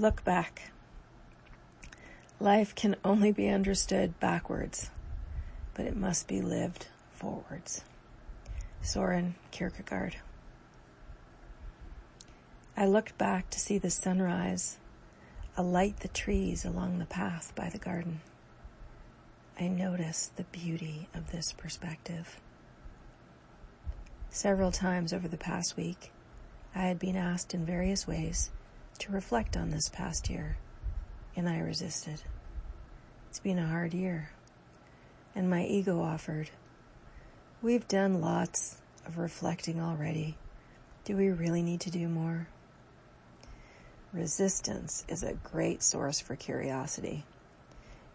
Look back. Life can only be understood backwards, but it must be lived forwards. Soren Kierkegaard. I looked back to see the sunrise alight the trees along the path by the garden. I noticed the beauty of this perspective. Several times over the past week, I had been asked in various ways to reflect on this past year, and I resisted. It's been a hard year, and my ego offered, We've done lots of reflecting already. Do we really need to do more? Resistance is a great source for curiosity.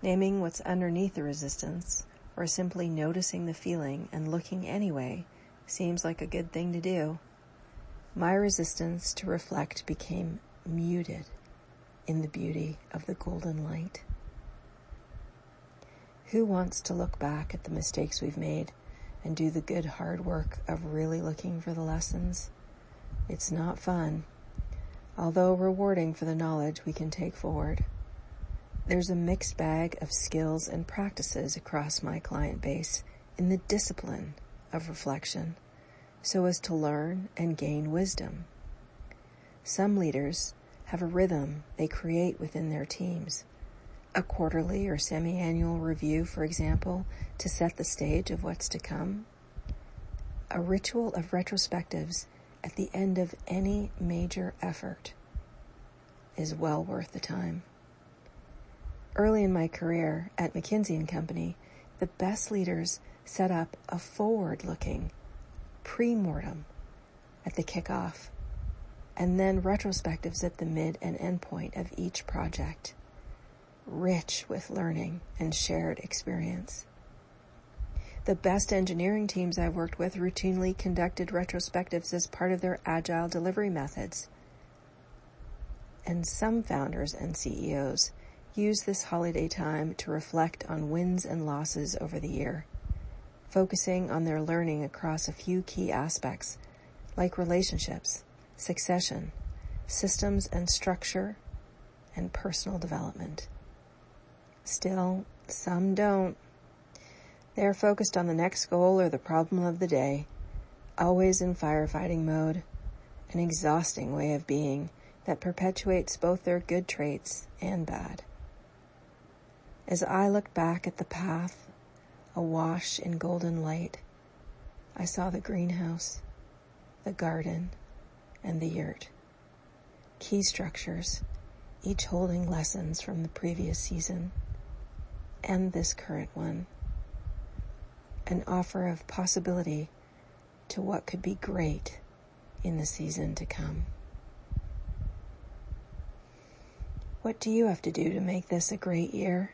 Naming what's underneath the resistance, or simply noticing the feeling and looking anyway, seems like a good thing to do. My resistance to reflect became muted in the beauty of the golden light. Who wants to look back at the mistakes we've made and do the good hard work of really looking for the lessons. It's not fun, although rewarding for the knowledge we can take forward. There's a mixed bag of skills and practices across my client base in the discipline of reflection so as to learn and gain wisdom. Some leaders have a rhythm they create within their teams a quarterly or semi-annual review, for example, to set the stage of what's to come. A ritual of retrospectives at the end of any major effort is well worth the time. Early in my career at McKinsey and Company, the best leaders set up a forward-looking pre-mortem at the kickoff and then retrospectives at the mid and end point of each project rich with learning and shared experience. The best engineering teams I've worked with routinely conducted retrospectives as part of their agile delivery methods. And some founders and CEOs use this holiday time to reflect on wins and losses over the year, focusing on their learning across a few key aspects like relationships, succession, systems and structure, and personal development. Still, some don't. They are focused on the next goal or the problem of the day, always in firefighting mode, an exhausting way of being that perpetuates both their good traits and bad. As I looked back at the path, awash in golden light, I saw the greenhouse, the garden, and the yurt. Key structures, each holding lessons from the previous season and this current one. An offer of possibility to what could be great in the season to come. What do you have to do to make this a great year?